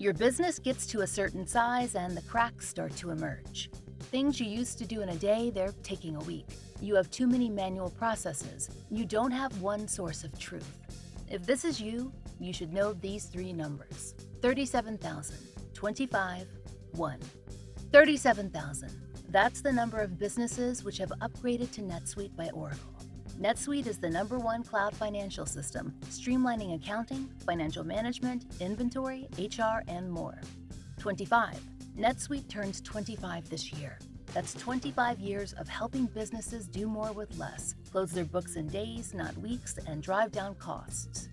Your business gets to a certain size and the cracks start to emerge. Things you used to do in a day, they're taking a week. You have too many manual processes. You don't have one source of truth. If this is you, you should know these three numbers 37,000, 25, 1. 37,000. That's the number of businesses which have upgraded to NetSuite by Oracle. NetSuite is the number one cloud financial system, streamlining accounting, financial management, inventory, HR, and more. 25. NetSuite turns 25 this year. That's 25 years of helping businesses do more with less, close their books in days, not weeks, and drive down costs.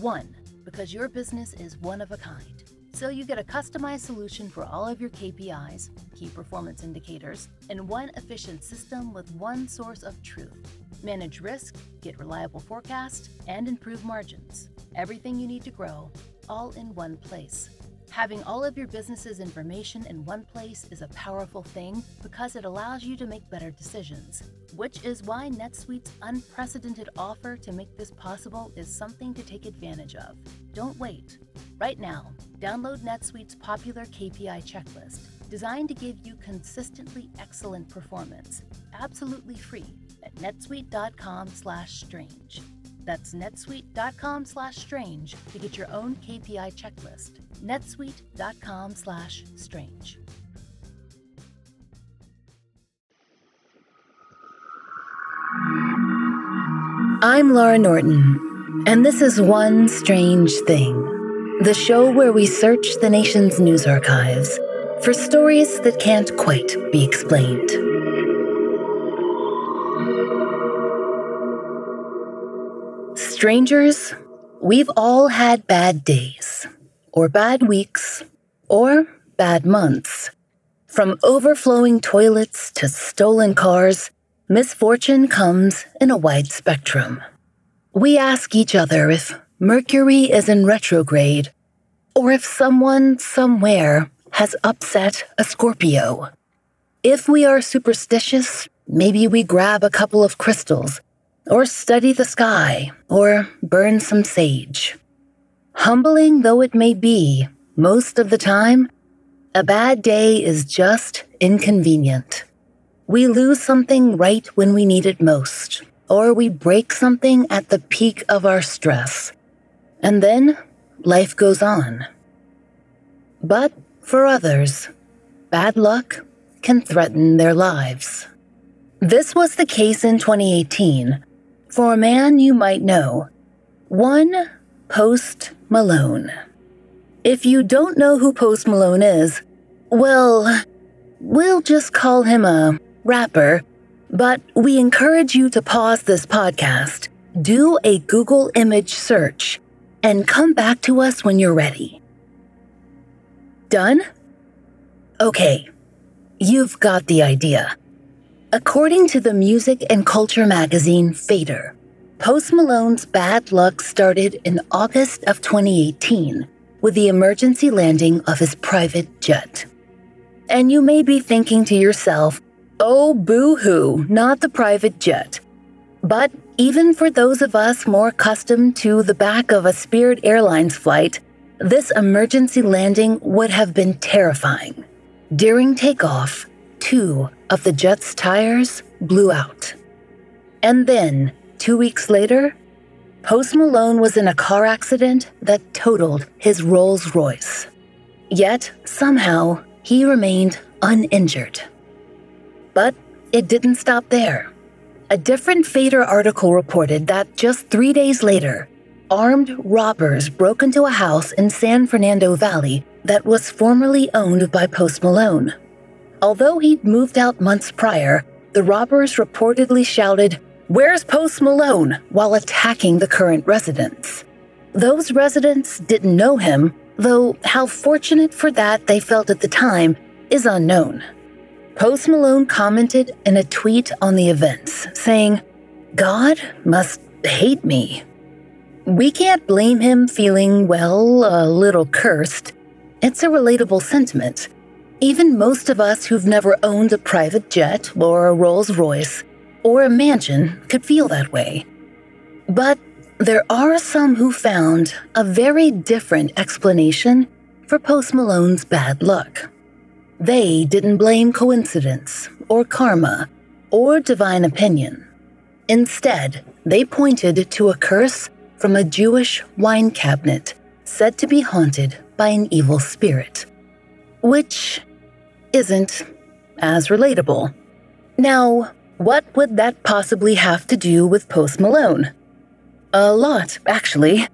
1. Because your business is one of a kind. So you get a customized solution for all of your KPIs, key performance indicators, in one efficient system with one source of truth. Manage risk, get reliable forecasts, and improve margins. Everything you need to grow, all in one place. Having all of your business's information in one place is a powerful thing because it allows you to make better decisions, which is why NetSuite's unprecedented offer to make this possible is something to take advantage of. Don't wait. Right now, download NetSuite's popular KPI checklist, designed to give you consistently excellent performance, absolutely free at netsuite.com/strange. That's netsuite.com slash strange to get your own KPI checklist netsuite.com slash strange. I'm Laurah Norton, and this is One Strange Thing, the show where we search the nation's news archives for stories that can't quite be explained. Strangers, we've all had bad days or bad weeks, or bad months. From overflowing toilets to stolen cars, misfortune comes in a wide spectrum. We ask each other if Mercury is in retrograde, or if someone somewhere has upset a Scorpio. If we are superstitious, maybe we grab a couple of crystals, or study the sky, or burn some sage. Humbling though it may be, most of the time, a bad day is just inconvenient. We lose something right when we need it most, or we break something at the peak of our stress. And then life goes on. But for others, bad luck can threaten their lives. This was the case in 2018 for a man you might know. One Post Malone. If you don't know who Post Malone is, well, we'll just call him a rapper, but we encourage you to pause this podcast, do a Google image search, and come back to us when you're ready. Done? Okay, you've got the idea. According to the music and culture magazine Fader, Post Malone's bad luck started in August of 2018 with the emergency landing of his private jet. And you may be thinking to yourself, oh, boo hoo, not the private jet. But even for those of us more accustomed to the back of a Spirit Airlines flight, this emergency landing would have been terrifying. During takeoff, two of the jet's tires blew out. And then, Two weeks later, Post Malone was in a car accident that totaled his Rolls Royce. Yet, somehow, he remained uninjured. But it didn't stop there. A different Fader article reported that just three days later, armed robbers broke into a house in San Fernando Valley that was formerly owned by Post Malone. Although he'd moved out months prior, the robbers reportedly shouted, Where's Post Malone while attacking the current residents? Those residents didn't know him, though how fortunate for that they felt at the time is unknown. Post Malone commented in a tweet on the events, saying, God must hate me. We can't blame him feeling, well, a little cursed. It's a relatable sentiment. Even most of us who've never owned a private jet or a Rolls Royce or a mansion could feel that way. But there are some who found a very different explanation for Post Malone's bad luck. They didn't blame coincidence or karma or divine opinion. Instead, they pointed to a curse from a Jewish wine cabinet said to be haunted by an evil spirit, which isn't as relatable. Now, what would that possibly have to do with Post Malone? A lot, actually.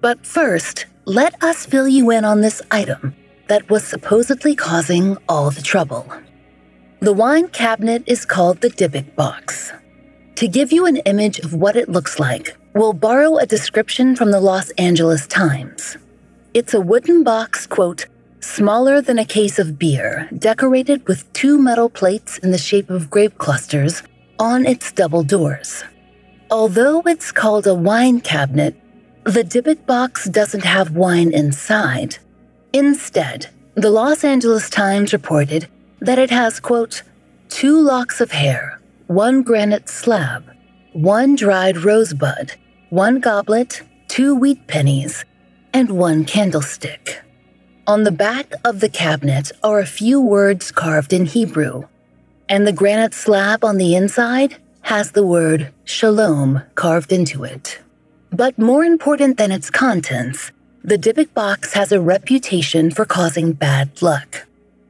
But first, let us fill you in on this item that was supposedly causing all the trouble. The wine cabinet is called the Dybbuk box. To give you an image of what it looks like, we'll borrow a description from the Los Angeles Times. It's a wooden box, quote, smaller than a case of beer, decorated with two metal plates in the shape of grape clusters on its double doors. Although it's called a wine cabinet, the Dybbuk box doesn't have wine inside. Instead, the Los Angeles Times reported that it has, quote, two locks of hair, one granite slab, one dried rosebud, one goblet, two wheat pennies, and one candlestick. On the back of the cabinet are a few words carved in Hebrew, and the granite slab on the inside has the word shalom carved into it. But more important than its contents, the Dybbuk box has a reputation for causing bad luck.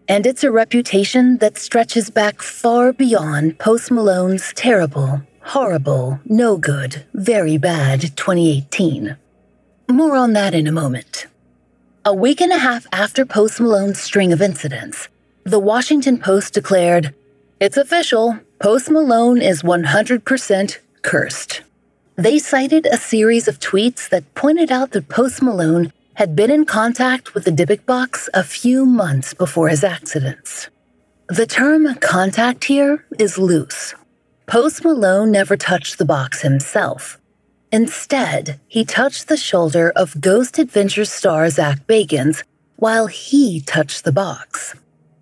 And it's a reputation that stretches back far beyond Post Malone's terrible, horrible, no good, very bad 2018. More on that in a moment. A week and a half after Post Malone's string of incidents, the Washington Post declared, It's official, Post Malone is 100% cursed. They cited a series of tweets that pointed out that Post Malone had been in contact with the Dybbuk box a few months before his accidents. The term contact here is loose. Post Malone never touched the box himself. Instead, he touched the shoulder of Ghost Adventures star Zak Bagans while he touched the box.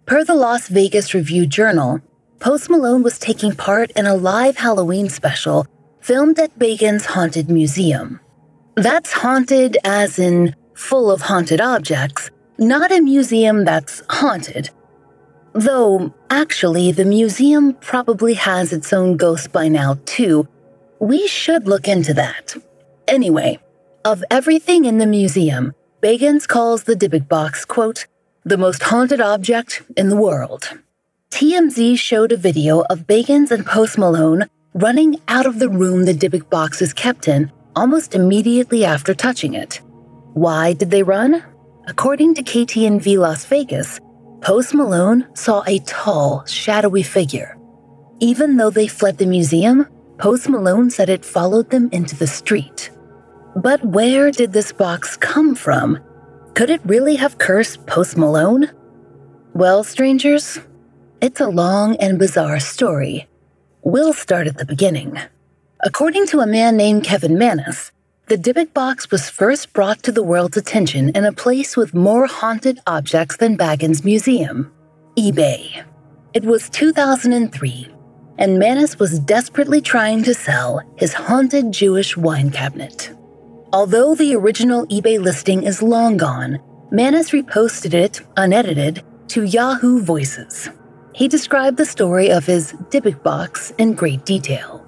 Per the Las Vegas Review Journal, Post Malone was taking part in a live Halloween special filmed at Bagans' Haunted Museum. That's haunted as in full of haunted objects, not a museum that's haunted. Though, actually, the museum probably has its own ghost by now, too. We should look into that. Anyway, of everything in the museum, Bagans calls the Dybbuk box, quote, the most haunted object in the world. TMZ showed a video of Bagans and Post Malone running out of the room the Dybbuk box is kept in almost immediately after touching it. Why did they run? According to KTNV Las Vegas, Post Malone saw a tall, shadowy figure. Even though they fled the museum, Post Malone said it followed them into the street. But where did this box come from? Could it really have cursed Post Malone? Well, strangers, it's a long and bizarre story. We'll start at the beginning. According to a man named Kevin Mannis, the Dybbuk box was first brought to the world's attention in a place with more haunted objects than Bagans' Museum eBay. It was 2003, and Mannis was desperately trying to sell his haunted Jewish wine cabinet. Although the original eBay listing is long gone, Mannis reposted it, unedited, to Yahoo Voices. He described the story of his Dybbuk box in great detail.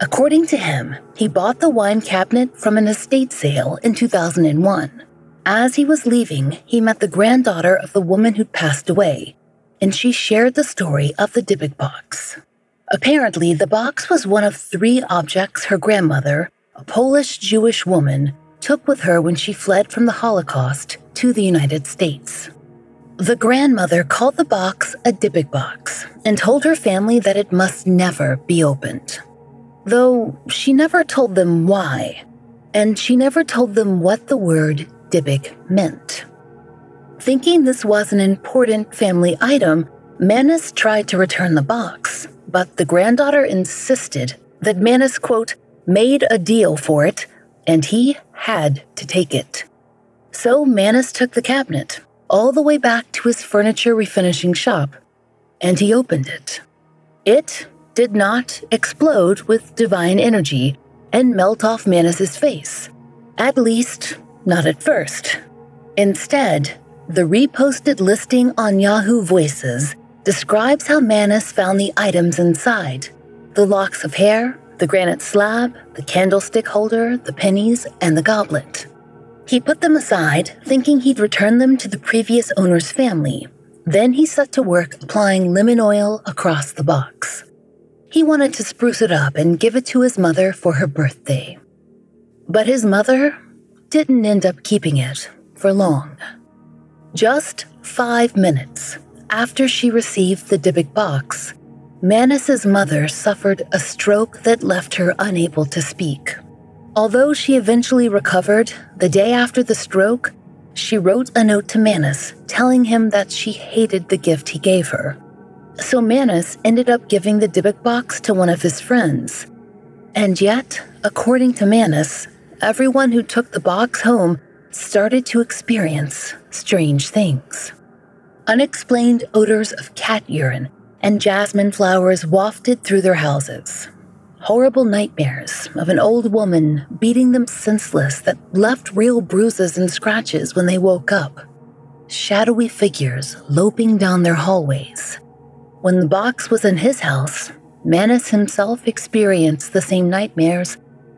According to him, he bought the wine cabinet from an estate sale in 2001. As he was leaving, he met the granddaughter of the woman who'd passed away, and she shared the story of the Dybbuk box. Apparently, the box was one of three objects her grandmother, a Polish Jewish woman, took with her when she fled from the Holocaust to the United States. The grandmother called the box a Dybbuk box and told her family that it must never be opened though she never told them why, and she never told them what the word Dybbuk meant. Thinking this was an important family item, Mannis tried to return the box, but the granddaughter insisted that Mannis, quote, made a deal for it, and he had to take it. So Mannis took the cabinet all the way back to his furniture refinishing shop, and he opened it. It did not explode with divine energy and melt off Mannis's face. At least, not at first. Instead, The reposted listing on Yahoo Voices describes how Mannis found the items inside the locks of hair, the granite slab, the candlestick holder, the pennies, and the goblet. He put them aside, thinking he'd return them to the previous owner's family. Then he set to work applying lemon oil across the box. He wanted to spruce it up and give it to his mother for her birthday. But his mother didn't end up keeping it for long. Just five minutes after she received the Dybbuk box, Mannis's mother suffered a stroke that left her unable to speak. Although she eventually recovered, the day after the stroke, she wrote a note to Mannis telling him that she hated the gift he gave her. So Mannis ended up giving the Dybbuk box to one of his friends. And yet, according to Mannis, everyone who took the box home started to experience strange things. Unexplained odors of cat urine and jasmine flowers wafted through their houses horrible nightmares of an old woman beating them senseless that left real bruises and scratches when they woke up, shadowy figures loping down their hallways. When the box was in his house, Mannis himself experienced the same nightmares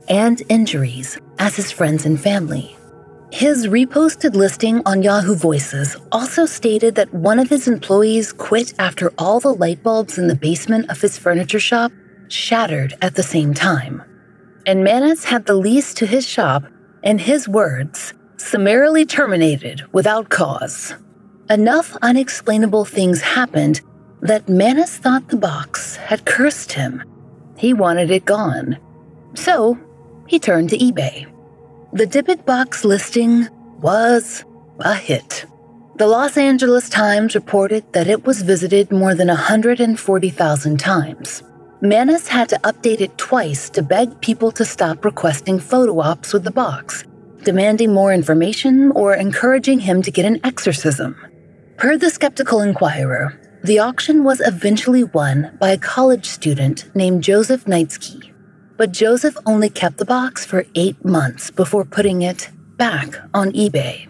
and injuries as his friends and family. His reposted listing on Yahoo Voices also stated that one of his employees quit after all the light bulbs in the basement of his furniture shop shattered at the same time. And Mannis had the lease to his shop, in his words, summarily terminated without cause. Enough unexplainable things happened that Mannis thought the box had cursed him. He wanted it gone. So he turned to eBay. The Dybbuk box listing was a hit. The Los Angeles Times reported that it was visited more than 140,000 times. Mannis had to update it twice to beg people to stop requesting photo ops with the box, demanding more information or encouraging him to get an exorcism. Per the Skeptical Inquirer, the auction was eventually won by a college student named Joseph Neitzke. But Joseph only kept the box for eight months before putting it back on eBay.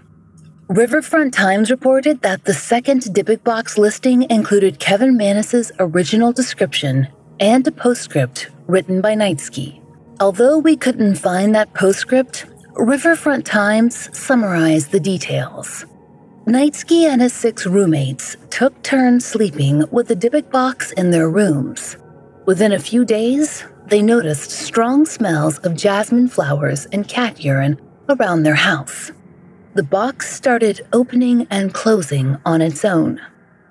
Riverfront Times reported that the second Dybbuk box listing included Kevin Mannis's original description and a postscript written by Neitzke. Although we couldn't find that postscript, Riverfront Times summarized the details. Neitzke and his six roommates took turns sleeping with the Dybbuk box in their rooms. Within a few days, they noticed strong smells of jasmine flowers and cat urine around their house. The box started opening and closing on its own.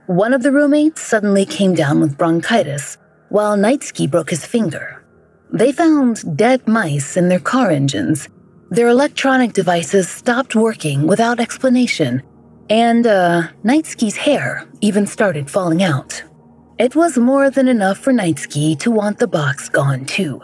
One of the roommates suddenly came down with bronchitis while Neitzke broke his finger. They found dead mice in their car engines. Their electronic devices stopped working without explanation, and uh, hair even started falling out. It was more than enough for Neitzke to want the box gone too.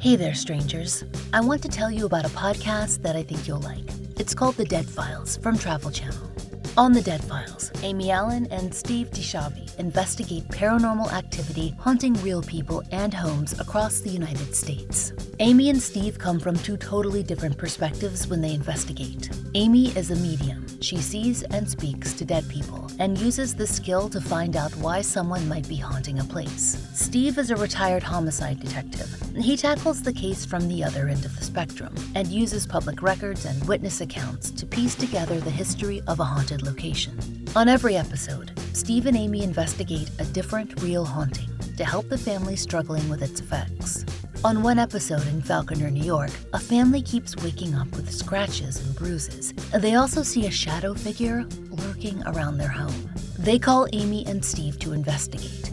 Hey there, strangers. I want to tell you about a podcast that I think you'll like. It's called The Dead Files from Travel Channel. On The Dead Files, Amy Allen and Steve DiSchiavi investigate paranormal activity haunting real people and homes across the United States. Amy and Steve come from two totally different perspectives when they investigate. Amy is a medium. She sees and speaks to dead people and uses this skill to find out why someone might be haunting a place. Steve is a retired homicide detective. He tackles the case from the other end of the spectrum and uses public records and witness accounts to piece together the history of a haunted location. On every episode, Steve and Amy investigate a different real haunting to help the family struggling with its effects. On one episode in Falconer, New York, a family keeps waking up with scratches and bruises. They also see a shadow figure lurking around their home. They call Amy and Steve to investigate.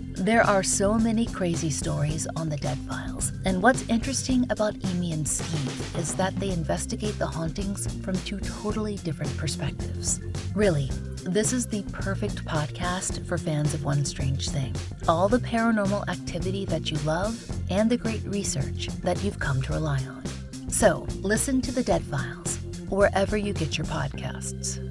There are so many crazy stories on the Dead Files, and what's interesting about Amy and Steve is that they investigate the hauntings from two totally different perspectives. Really, this is the perfect podcast for fans of One Strange Thing. All the paranormal activity that you love and the great research that you've come to rely on. So, listen to the Dead Files wherever you get your podcasts.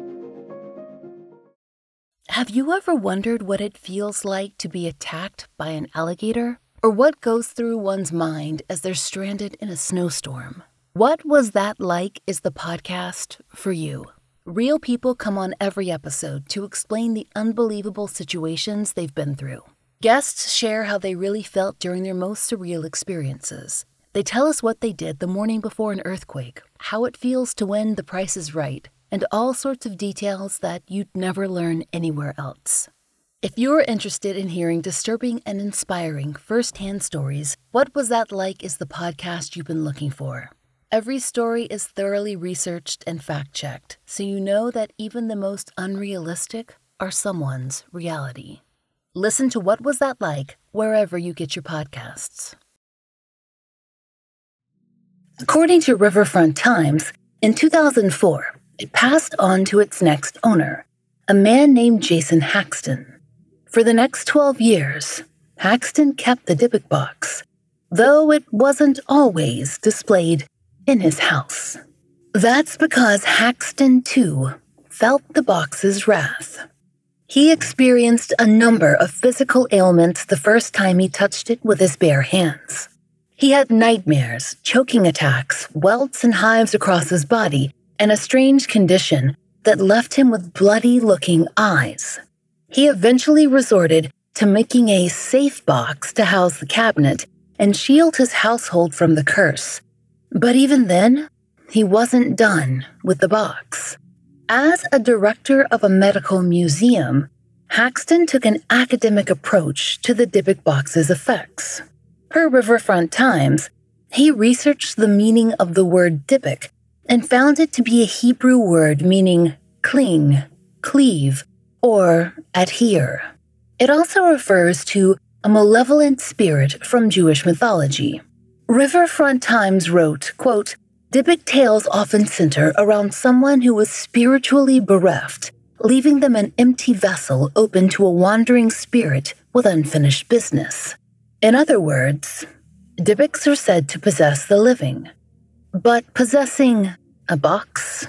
Have you ever wondered what it feels like to be attacked by an alligator? Or what goes through one's mind as they're stranded in a snowstorm? What Was That Like is the podcast for you. Real people come on every episode to explain the unbelievable situations they've been through. Guests share how they really felt during their most surreal experiences. They tell us what they did the morning before an earthquake, how it feels to win the price is right, and all sorts of details that you'd never learn anywhere else. If you're interested in hearing disturbing and inspiring firsthand stories, What Was That Like is the podcast you've been looking for. Every story is thoroughly researched and fact checked, so you know that even the most unrealistic are someone's reality. Listen to What Was That Like wherever you get your podcasts. According to Riverfront Times, in 2004, it passed on to its next owner, a man named Jason Haxton. For the next 12 years, Haxton kept the Dybbuk box, though it wasn't always displayed in his house. That's because Haxton, too, felt the box's wrath. He experienced a number of physical ailments the first time he touched it with his bare hands. He had nightmares, choking attacks, welts and hives across his body, and a strange condition that left him with bloody looking eyes. He eventually resorted to making a safe box to house the cabinet and shield his household from the curse. But even then, he wasn't done with the box. As a director of a medical museum, Haxton took an academic approach to the Dybbuk box's effects. Per Riverfront Times, he researched the meaning of the word Dybbuk and found it to be a Hebrew word meaning cling, cleave, or adhere. It also refers to a malevolent spirit from Jewish mythology. Riverfront Times wrote, quote, Dybbuk tales often center around someone who was spiritually bereft, leaving them an empty vessel open to a wandering spirit with unfinished business. In other words, Dybbuks are said to possess the living, but possessing a box?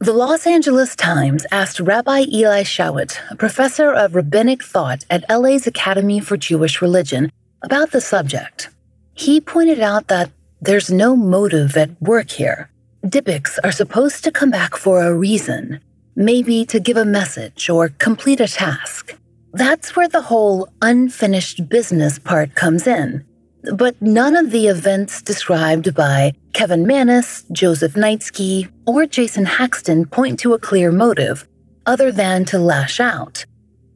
The Los Angeles Times asked Rabbi Eli Shawat, a professor of rabbinic thought at LA's Academy for Jewish Religion, about the subject. He pointed out that there's no motive at work here. Dybbuks are supposed to come back for a reason, maybe to give a message or complete a task. That's where the whole unfinished business part comes in. But none of the events described by Kevin Mannis, Joseph Neitzke, or Jason Haxton point to a clear motive, other than to lash out.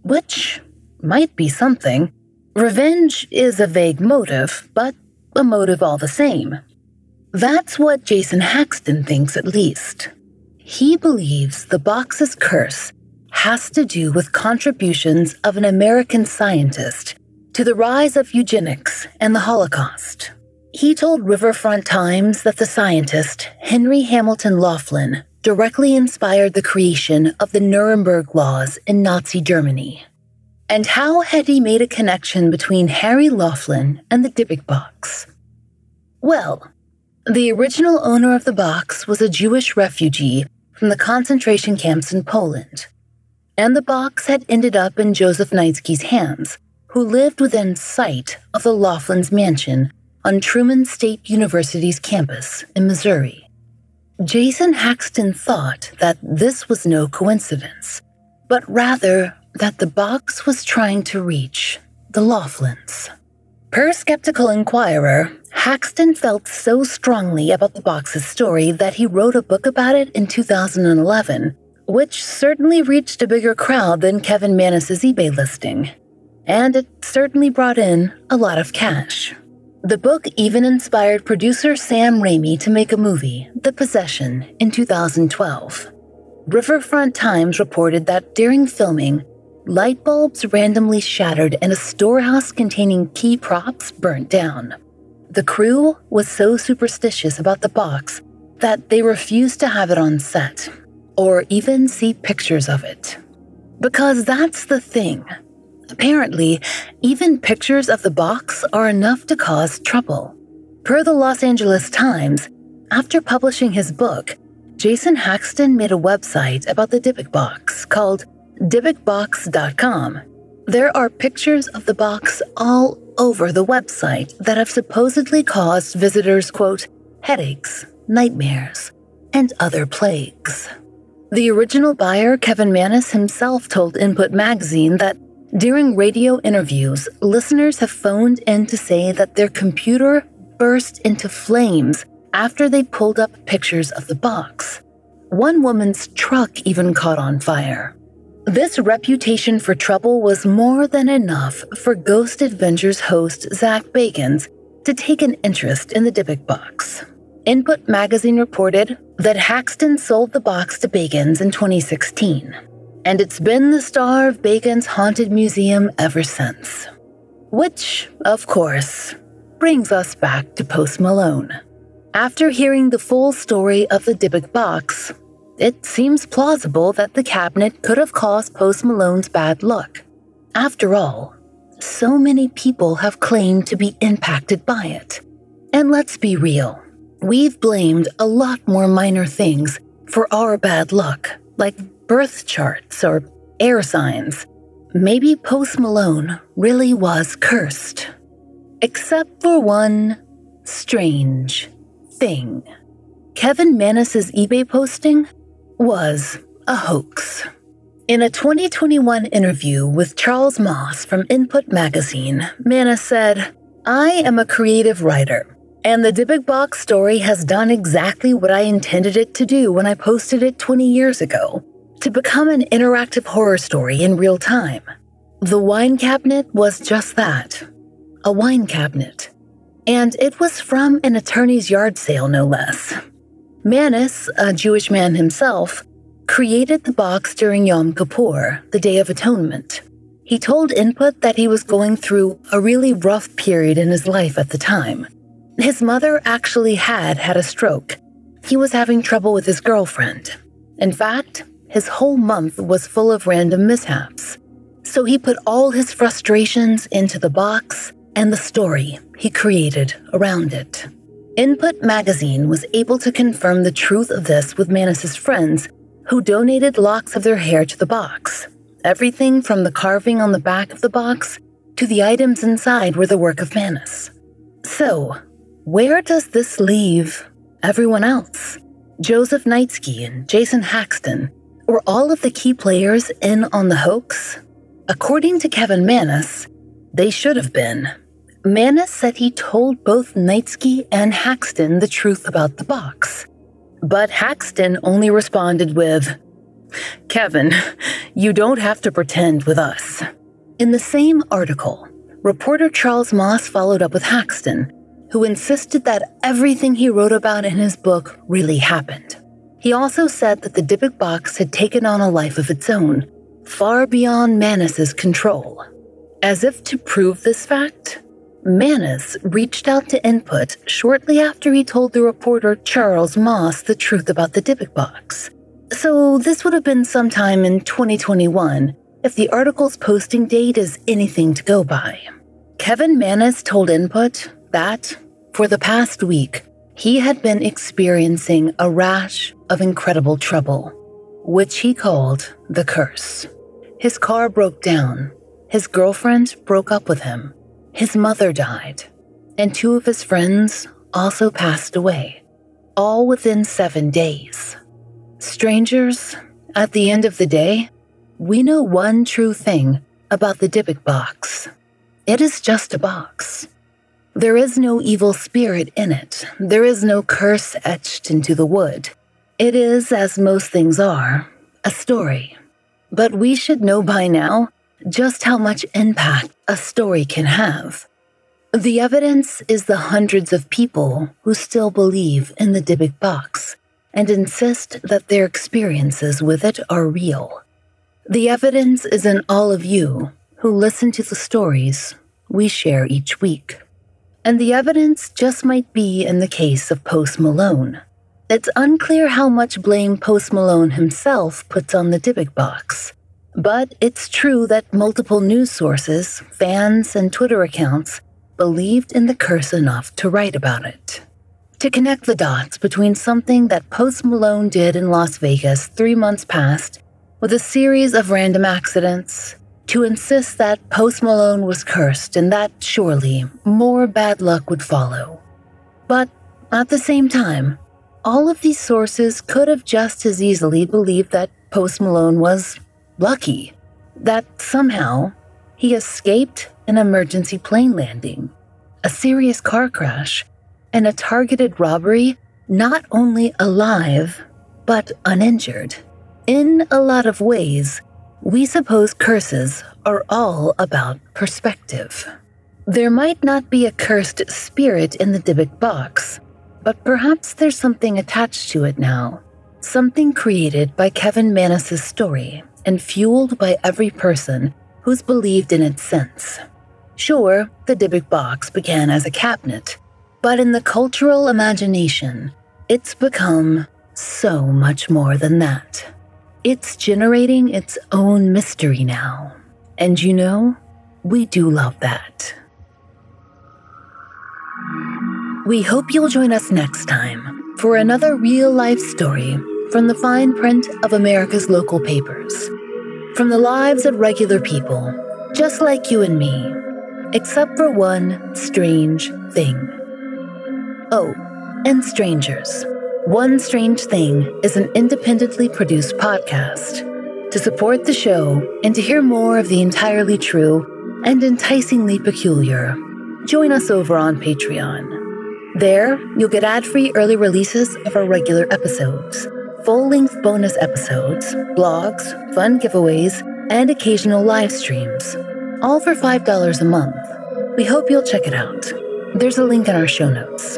Which might be something. Revenge is a vague motive, but a motive all the same. That's what Jason Haxton thinks, at least. He believes the box's curse has to do with contributions of an American scientist to the rise of eugenics and the Holocaust. He told Riverfront Times that the scientist, Henry Hamilton Laughlin, directly inspired the creation of the Nuremberg laws in Nazi Germany. And how had he made a connection between Harry Laughlin and the Dybbuk box? Well, the original owner of the box was a Jewish refugee from the concentration camps in Poland. And the box had ended up in Joseph Neitzke's hands, who lived within sight of the Laughlin's mansion on Truman State University's campus in Missouri. Jason Haxton thought that this was no coincidence, but rather that the box was trying to reach the Laughlins. Per Skeptical Inquirer, Haxton felt so strongly about the box's story that he wrote a book about it in 2011, which certainly reached a bigger crowd than Kevin Mannis's eBay listing. And it certainly brought in a lot of cash. The book even inspired producer Sam Raimi to make a movie, The Possession, in 2012. Riverfront Times reported that during filming, light bulbs randomly shattered and a storehouse containing key props burnt down. The crew was so superstitious about the box that they refused to have it on set or even see pictures of it. Because that's the thing. Apparently, even pictures of the box are enough to cause trouble. Per the Los Angeles Times, after publishing his book, Jason Haxton made a website about the Dybbuk box called DybbukBox.com. There are pictures of the box all over the website that have supposedly caused visitors, quote, headaches, nightmares, and other plagues. The original buyer, Kevin Mannis himself, told Input magazine that during radio interviews, listeners have phoned in to say that their computer burst into flames after they pulled up pictures of the box. One woman's truck even caught on fire. This reputation for trouble was more than enough for Ghost Adventures host Zak Bagans to take an interest in the Dybbuk box. Input magazine reported that Haxton sold the box to Bagans in 2016 and it's been the star of Bagans' Haunted Museum ever since. Which, of course, brings us back to Post Malone. After hearing the full story of the Dybbuk box, it seems plausible that the cabinet could have caused Post Malone's bad luck. After all, so many people have claimed to be impacted by it. And let's be real, we've blamed a lot more minor things for our bad luck, like birth charts or air signs. Maybe Post Malone really was cursed. Except for one strange thing. Kevin Mannis's eBay posting was a hoax. In a 2021 interview with Charles Moss from Input magazine, Mannis said, I am a creative writer, and the Dybbuk Box story has done exactly what I intended it to do when I posted it 20 years ago to become an interactive horror story in real time. The wine cabinet was just that a wine cabinet. And it was from an attorney's yard sale, no less. Mannis, a Jewish man himself, created the box during Yom Kippur, the Day of Atonement. He told Input that he was going through a really rough period in his life at the time. His mother actually had had a stroke. He was having trouble with his girlfriend. In fact, his whole month was full of random mishaps. So he put all his frustrations into the box and the story he created around it. Input magazine was able to confirm the truth of this with Mannis's friends, who donated locks of their hair to the box. Everything from the carving on the back of the box to the items inside were the work of Mannis. So, where does this leave everyone else? Joseph Neitzke and Jason Haxton were all of the key players in on the hoax? According to Kevin Mannis, they should have been. Mannis said he told both Neitzke and Haxton the truth about the box. But Haxton only responded with, Kevin, you don't have to pretend with us. In the same article, reporter Charles Moss followed up with Haxton, who insisted that everything he wrote about in his book really happened. He also said that the Dybbuk box had taken on a life of its own, far beyond Mannis's control. As if to prove this fact, Mannis reached out to Input shortly after he told the reporter Charles Moss the truth about the Dybbuk box. So this would have been sometime in 2021 if the article's posting date is anything to go by. Kevin Mannis told Input that, for the past week, he had been experiencing a rash of incredible trouble, which he called the curse. His car broke down, his girlfriend broke up with him, his mother died, and two of his friends also passed away, all within seven days. Strangers, at the end of the day, we know one true thing about the Dybbuk box it is just a box. There is no evil spirit in it, there is no curse etched into the wood. It is, as most things are, a story. But we should know by now just how much impact a story can have. The evidence is the hundreds of people who still believe in the Dybbuk box and insist that their experiences with it are real. The evidence is in all of you who listen to the stories we share each week. And the evidence just might be in the case of Post Malone. It's unclear how much blame Post Malone himself puts on the Dybbuk box. But it's true that multiple news sources, fans, and Twitter accounts believed in the curse enough to write about it to connect the dots between something that Post Malone did in Las Vegas three months past with a series of random accidents, to insist that Post Malone was cursed and that surely more bad luck would follow. But at the same time, all of these sources could have just as easily believed that Post Malone was lucky, that somehow he escaped an emergency plane landing, a serious car crash, and a targeted robbery not only alive, but uninjured. In a lot of ways, we suppose curses are all about perspective. There might not be a cursed spirit in the Dybbuk box, but perhaps there's something attached to it now. Something created by Kevin Mannis's story and fueled by every person who's believed in it since. Sure, the Dybbuk box began as a cabinet, but in the cultural imagination, it's become so much more than that. It's generating its own mystery now. And you know, we do love that. We hope you'll join us next time for another real life story from the fine print of America's local papers. From the lives of regular people, just like you and me, except for one strange thing. Oh, and strangers. One Strange Thing is an independently produced podcast. To support the show and to hear more of the entirely true and enticingly peculiar, join us over on Patreon. There, you'll get ad free early releases of our regular episodes, full length bonus episodes, blogs, fun giveaways, and occasional live streams, all for $5 a month. We hope you'll check it out. There's a link in our show notes.